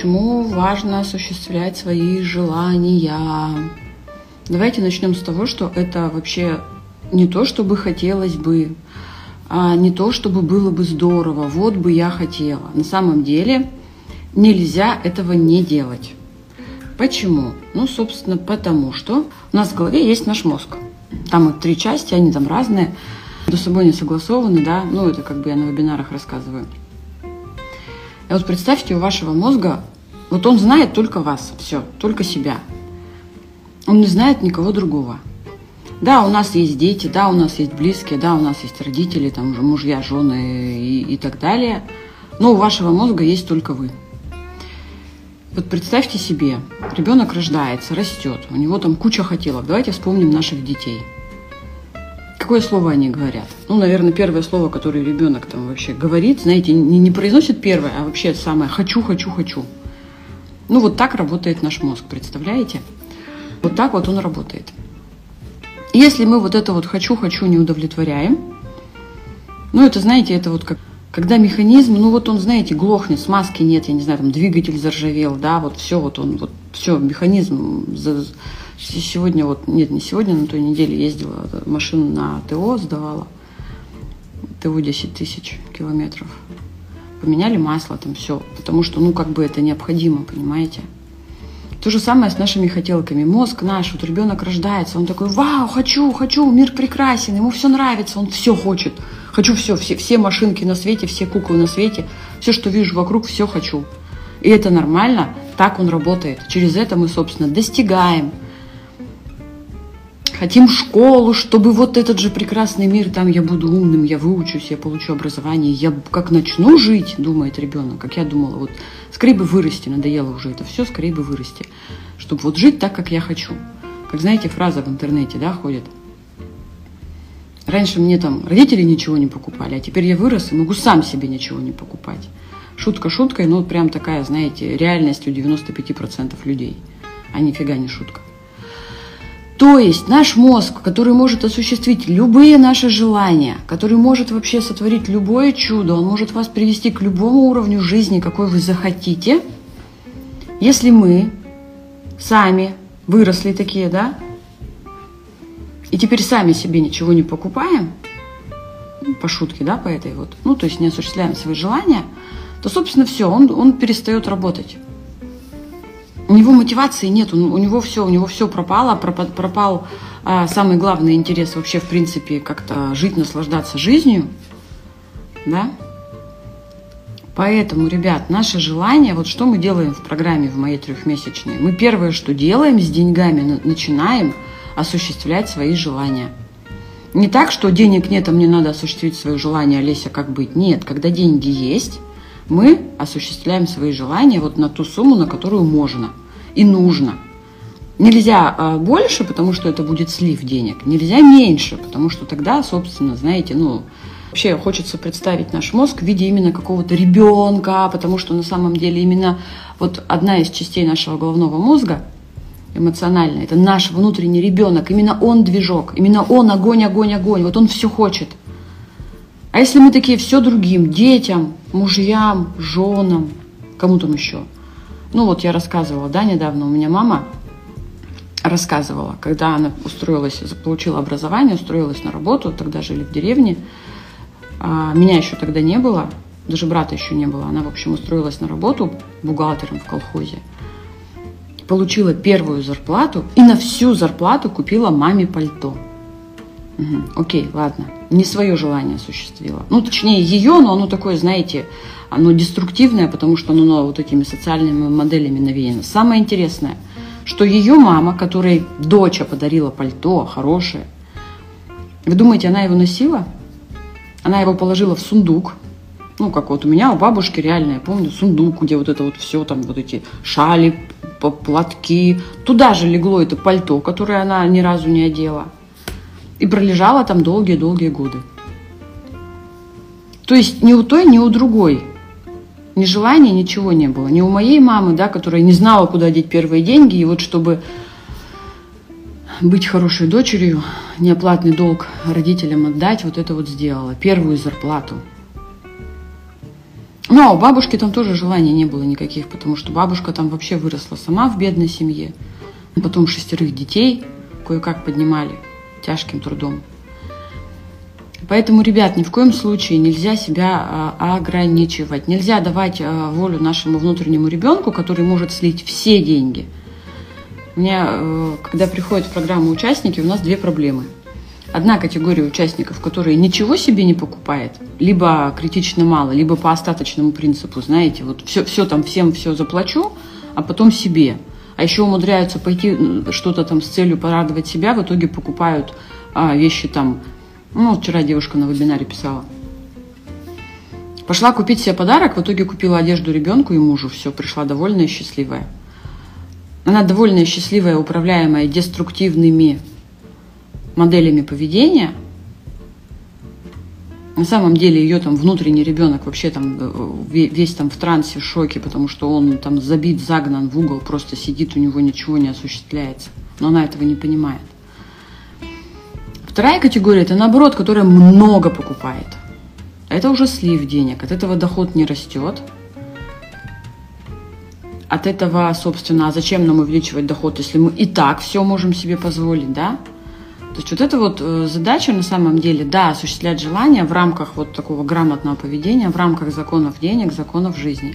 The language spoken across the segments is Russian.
почему важно осуществлять свои желания. Давайте начнем с того, что это вообще не то, чтобы хотелось бы, а не то, чтобы было бы здорово, вот бы я хотела. На самом деле нельзя этого не делать. Почему? Ну, собственно, потому что у нас в голове есть наш мозг. Там вот три части, они там разные, между собой не согласованы, да, ну, это как бы я на вебинарах рассказываю. И вот представьте, у вашего мозга, вот он знает только вас, все, только себя. Он не знает никого другого. Да, у нас есть дети, да, у нас есть близкие, да, у нас есть родители, там уже мужья, жены и, и так далее. Но у вашего мозга есть только вы. Вот представьте себе, ребенок рождается, растет, у него там куча хотелок. Давайте вспомним наших детей. Какое слово они говорят? Ну, наверное, первое слово, которое ребенок там вообще говорит, знаете, не, не произносит первое, а вообще самое «хочу, хочу, хочу». Ну, вот так работает наш мозг, представляете? Вот так вот он работает. Если мы вот это вот хочу-хочу не удовлетворяем, ну это, знаете, это вот как когда механизм, ну вот он, знаете, глохнет, смазки нет, я не знаю, там двигатель заржавел, да, вот все, вот он, вот все, механизм. Сегодня вот, нет, не сегодня, на той неделе ездила, машину на ТО сдавала, ТО 10 тысяч километров. Поменяли масло, там все, потому что, ну, как бы это необходимо, понимаете? То же самое с нашими хотелками. Мозг наш, вот ребенок рождается, он такой, вау, хочу, хочу, мир прекрасен, ему все нравится, он все хочет. Хочу все, все, все машинки на свете, все куклы на свете, все, что вижу вокруг, все хочу. И это нормально, так он работает. Через это мы, собственно, достигаем. Хотим школу, чтобы вот этот же прекрасный мир, там я буду умным, я выучусь, я получу образование, я как начну жить, думает ребенок, как я думала, вот Скорее бы вырасти, надоело уже это все, скорее бы вырасти. Чтобы вот жить так, как я хочу. Как знаете, фраза в интернете, да, ходит. Раньше мне там родители ничего не покупали, а теперь я вырос и могу сам себе ничего не покупать. Шутка шуткой, но прям такая, знаете, реальность у 95% людей. А нифига не шутка. То есть наш мозг, который может осуществить любые наши желания, который может вообще сотворить любое чудо, он может вас привести к любому уровню жизни, какой вы захотите, если мы сами выросли такие, да, и теперь сами себе ничего не покупаем, ну, по шутке, да, по этой вот, ну, то есть не осуществляем свои желания, то, собственно, все, он, он перестает работать у него мотивации нет, он, у него все, у него все пропало, пропал, пропал а, самый главный интерес вообще, в принципе, как-то жить, наслаждаться жизнью, да. Поэтому, ребят, наше желание, вот что мы делаем в программе в моей трехмесячной, мы первое, что делаем с деньгами, начинаем осуществлять свои желания. Не так, что денег нет, а мне надо осуществить свое желание, Олеся, как быть. Нет, когда деньги есть, мы осуществляем свои желания вот на ту сумму, на которую можно и нужно. Нельзя а, больше, потому что это будет слив денег. Нельзя меньше, потому что тогда, собственно, знаете, ну, вообще хочется представить наш мозг в виде именно какого-то ребенка, потому что на самом деле именно вот одна из частей нашего головного мозга, эмоциональная, это наш внутренний ребенок, именно он движок, именно он огонь, огонь, огонь, вот он все хочет. А если мы такие все другим, детям, мужьям, женам, кому там еще? Ну вот я рассказывала, да, недавно у меня мама рассказывала, когда она устроилась, получила образование, устроилась на работу, тогда жили в деревне, а, меня еще тогда не было, даже брата еще не было, она, в общем, устроилась на работу бухгалтером в колхозе, получила первую зарплату и на всю зарплату купила маме пальто. Угу, окей, ладно, не свое желание осуществила. Ну, точнее, ее, но оно такое, знаете, оно деструктивное, потому что оно вот этими социальными моделями навеяно. Самое интересное, что ее мама, которой доча подарила пальто хорошее, вы думаете, она его носила? Она его положила в сундук, ну, как вот у меня, у бабушки реально, я помню, сундук, где вот это вот все, там вот эти шали, платки. Туда же легло это пальто, которое она ни разу не одела. И пролежала там долгие-долгие годы. То есть ни у той, ни у другой ни желания, ничего не было. Ни у моей мамы, да, которая не знала, куда деть первые деньги. И вот чтобы быть хорошей дочерью, неоплатный долг родителям отдать, вот это вот сделала. Первую зарплату. Но у бабушки там тоже желаний не было никаких, потому что бабушка там вообще выросла сама в бедной семье. Потом шестерых детей кое-как поднимали тяжким трудом. Поэтому, ребят, ни в коем случае нельзя себя а, ограничивать. Нельзя давать а, волю нашему внутреннему ребенку, который может слить все деньги. У меня, э, когда приходят в программу участники, у нас две проблемы. Одна категория участников, которые ничего себе не покупает, либо критично мало, либо по остаточному принципу, знаете, вот все, все там всем все заплачу, а потом себе. А еще умудряются пойти что-то там с целью порадовать себя, в итоге покупают а, вещи там ну, вчера девушка на вебинаре писала. Пошла купить себе подарок, в итоге купила одежду ребенку и мужу. Все, пришла довольная и счастливая. Она довольная и счастливая, управляемая деструктивными моделями поведения. На самом деле ее там внутренний ребенок вообще там э, весь там в трансе, в шоке, потому что он там забит, загнан в угол, просто сидит, у него ничего не осуществляется. Но она этого не понимает. Вторая категория – это наоборот, которая много покупает. Это уже слив денег, от этого доход не растет. От этого, собственно, а зачем нам увеличивать доход, если мы и так все можем себе позволить, да? То есть вот эта вот э, задача на самом деле, да, осуществлять желания в рамках вот такого грамотного поведения, в рамках законов денег, законов жизни.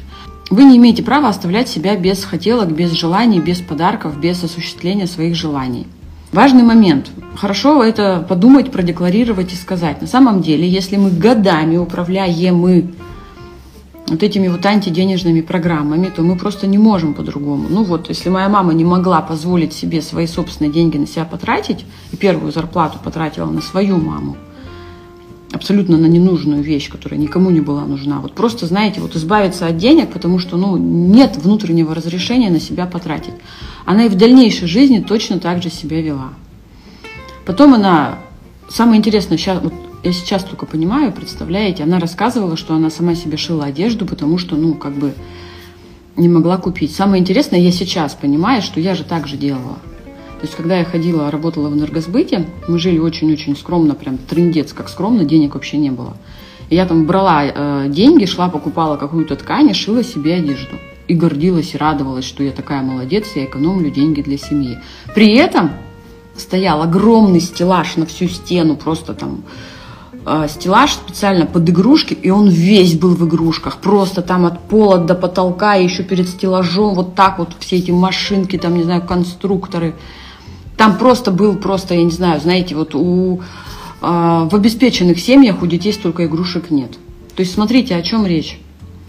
Вы не имеете права оставлять себя без хотелок, без желаний, без подарков, без осуществления своих желаний. Важный момент. Хорошо это подумать, продекларировать и сказать. На самом деле, если мы годами управляем мы вот этими вот антиденежными программами, то мы просто не можем по-другому. Ну вот, если моя мама не могла позволить себе свои собственные деньги на себя потратить, и первую зарплату потратила на свою маму, абсолютно на ненужную вещь, которая никому не была нужна. Вот просто, знаете, вот избавиться от денег, потому что, ну, нет внутреннего разрешения на себя потратить. Она и в дальнейшей жизни точно так же себя вела. Потом она, самое интересное, сейчас, вот я сейчас только понимаю, представляете, она рассказывала, что она сама себе шила одежду, потому что, ну, как бы не могла купить. Самое интересное, я сейчас понимаю, что я же так же делала. То есть, когда я ходила, работала в энергосбыте, мы жили очень-очень скромно, прям трындец, как скромно, денег вообще не было. И я там брала э, деньги, шла, покупала какую-то ткань и шила себе одежду. И гордилась, и радовалась, что я такая молодец, я экономлю деньги для семьи. При этом стоял огромный стеллаж на всю стену, просто там э, стеллаж специально под игрушки, и он весь был в игрушках, просто там от пола до потолка, и еще перед стеллажом вот так вот все эти машинки, там, не знаю, конструкторы – там просто был, просто, я не знаю, знаете, вот у, э, в обеспеченных семьях у детей столько игрушек нет. То есть смотрите, о чем речь.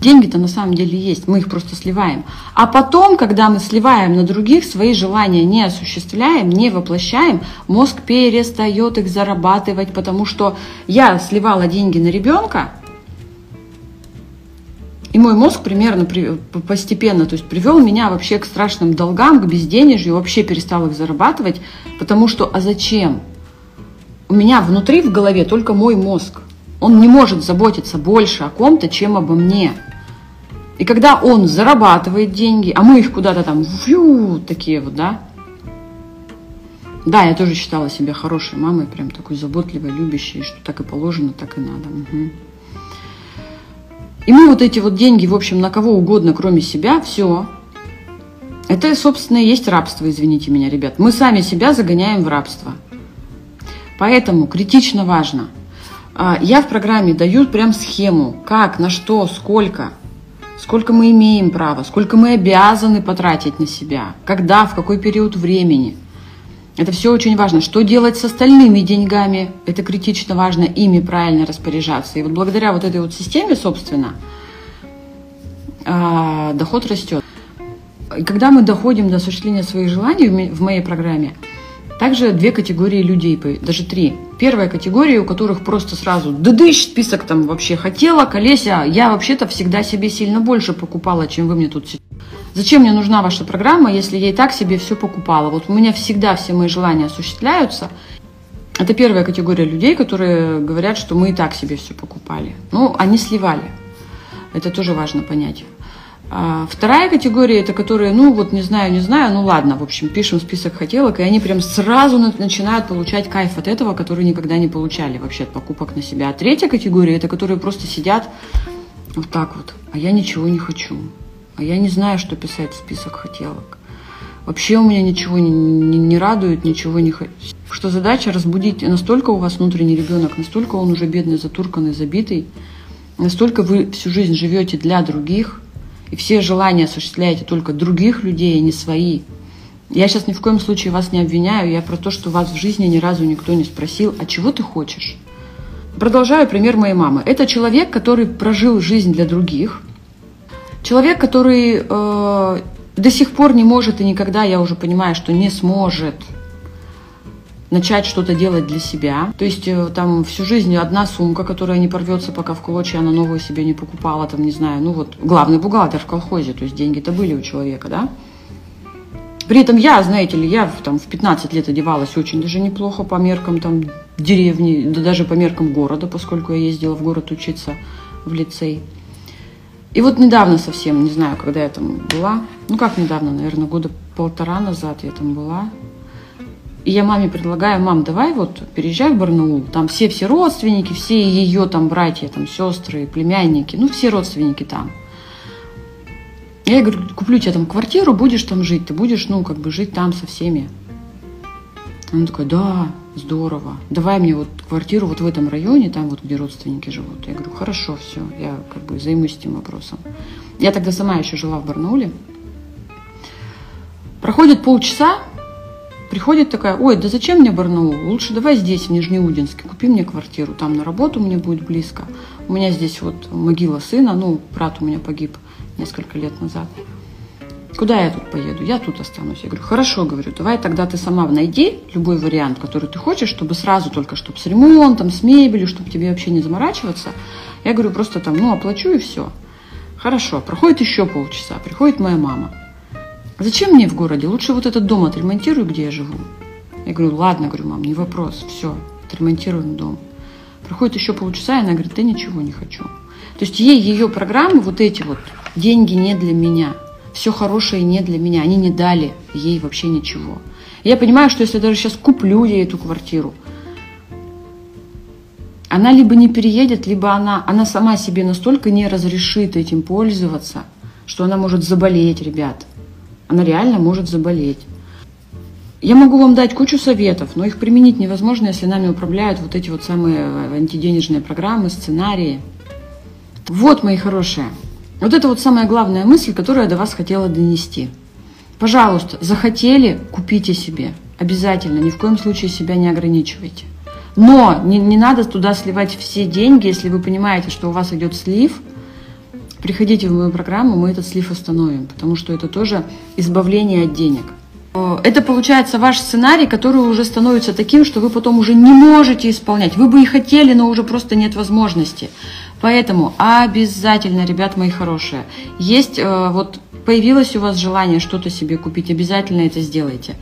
Деньги-то на самом деле есть, мы их просто сливаем. А потом, когда мы сливаем на других, свои желания не осуществляем, не воплощаем, мозг перестает их зарабатывать, потому что я сливала деньги на ребенка, и мой мозг примерно при, постепенно то есть, привел меня вообще к страшным долгам, к безденежью, вообще перестал их зарабатывать, потому что, а зачем? У меня внутри в голове только мой мозг. Он не может заботиться больше о ком-то, чем обо мне. И когда он зарабатывает деньги, а мы их куда-то там, фью, такие вот, да, да, я тоже считала себя хорошей мамой, прям такой заботливой, любящей, что так и положено, так и надо. Угу. И мы вот эти вот деньги, в общем, на кого угодно, кроме себя, все. Это, собственно, и есть рабство, извините меня, ребят. Мы сами себя загоняем в рабство. Поэтому критично важно. А, я в программе даю прям схему, как, на что, сколько, сколько мы имеем права, сколько мы обязаны потратить на себя, когда, в какой период времени – это все очень важно. Что делать с остальными деньгами? Это критично важно, ими правильно распоряжаться. И вот благодаря вот этой вот системе, собственно, а, доход растет. И когда мы доходим до осуществления своих желаний в моей программе, также две категории людей, даже три. Первая категория, у которых просто сразу дыдыщ, список там вообще хотела, колеся, я вообще-то всегда себе сильно больше покупала, чем вы мне тут Зачем мне нужна ваша программа, если я и так себе все покупала? Вот у меня всегда все мои желания осуществляются. Это первая категория людей, которые говорят, что мы и так себе все покупали. Ну, они сливали. Это тоже важно понять. А вторая категория, это которые, ну вот не знаю, не знаю, ну ладно, в общем, пишем список хотелок, и они прям сразу начинают получать кайф от этого, который никогда не получали вообще от покупок на себя. А третья категория, это которые просто сидят Вот так вот. А я ничего не хочу. А я не знаю, что писать в список хотелок. Вообще у меня ничего не, не, не радует, ничего не хочу. Что задача разбудить настолько у вас внутренний ребенок, настолько он уже бедный, затурканный, забитый, настолько вы всю жизнь живете для других, и все желания осуществляете только других людей, а не свои. Я сейчас ни в коем случае вас не обвиняю, я про то, что вас в жизни ни разу никто не спросил, а чего ты хочешь? Продолжаю пример моей мамы. Это человек, который прожил жизнь для других, человек, который э, до сих пор не может и никогда, я уже понимаю, что не сможет начать что-то делать для себя. То есть э, там всю жизнь одна сумка, которая не порвется, пока в клочья она новую себе не покупала, там, не знаю, ну вот, главный бухгалтер в колхозе, то есть деньги-то были у человека, да. При этом я, знаете ли, я там в 15 лет одевалась очень даже неплохо по меркам там деревни, да даже по меркам города, поскольку я ездила в город учиться в лицей. И вот недавно совсем, не знаю, когда я там была, ну как недавно, наверное, года полтора назад я там была. И я маме предлагаю, мам, давай вот переезжай в Барнаул, там все-все родственники, все ее там братья, там сестры, племянники, ну все родственники там. Я ей говорю, куплю тебе там квартиру, будешь там жить, ты будешь, ну, как бы жить там со всеми. Она такая, да, здорово, давай мне вот квартиру вот в этом районе, там вот, где родственники живут. Я говорю, хорошо, все, я как бы займусь этим вопросом. Я тогда сама еще жила в Барнауле. Проходит полчаса, приходит такая, ой, да зачем мне Барнаул? Лучше давай здесь, в Нижнеудинске, купи мне квартиру, там на работу мне будет близко. У меня здесь вот могила сына, ну, брат у меня погиб несколько лет назад. Куда я тут поеду? Я тут останусь. Я говорю, хорошо, говорю, давай тогда ты сама найди любой вариант, который ты хочешь, чтобы сразу только, чтобы с ремонтом, с мебелью, чтобы тебе вообще не заморачиваться. Я говорю, просто там, ну, оплачу и все. Хорошо, проходит еще полчаса, приходит моя мама. Зачем мне в городе? Лучше вот этот дом отремонтирую, где я живу. Я говорю, ладно, говорю, мам, не вопрос, все, отремонтируем дом. Проходит еще полчаса, и она говорит, да ничего не хочу. То есть ей ее программы, вот эти вот, деньги не для меня – все хорошее не для меня. Они не дали ей вообще ничего. я понимаю, что если даже сейчас куплю ей эту квартиру, она либо не переедет, либо она, она сама себе настолько не разрешит этим пользоваться, что она может заболеть, ребят. Она реально может заболеть. Я могу вам дать кучу советов, но их применить невозможно, если нами управляют вот эти вот самые антиденежные программы, сценарии. Вот, мои хорошие, вот это вот самая главная мысль, которую я до вас хотела донести. Пожалуйста, захотели, купите себе. Обязательно, ни в коем случае себя не ограничивайте. Но не, не надо туда сливать все деньги, если вы понимаете, что у вас идет слив. Приходите в мою программу, мы этот слив остановим, потому что это тоже избавление от денег. Это получается ваш сценарий, который уже становится таким, что вы потом уже не можете исполнять. Вы бы и хотели, но уже просто нет возможности. Поэтому обязательно, ребят мои хорошие, есть э, вот появилось у вас желание что-то себе купить, обязательно это сделайте.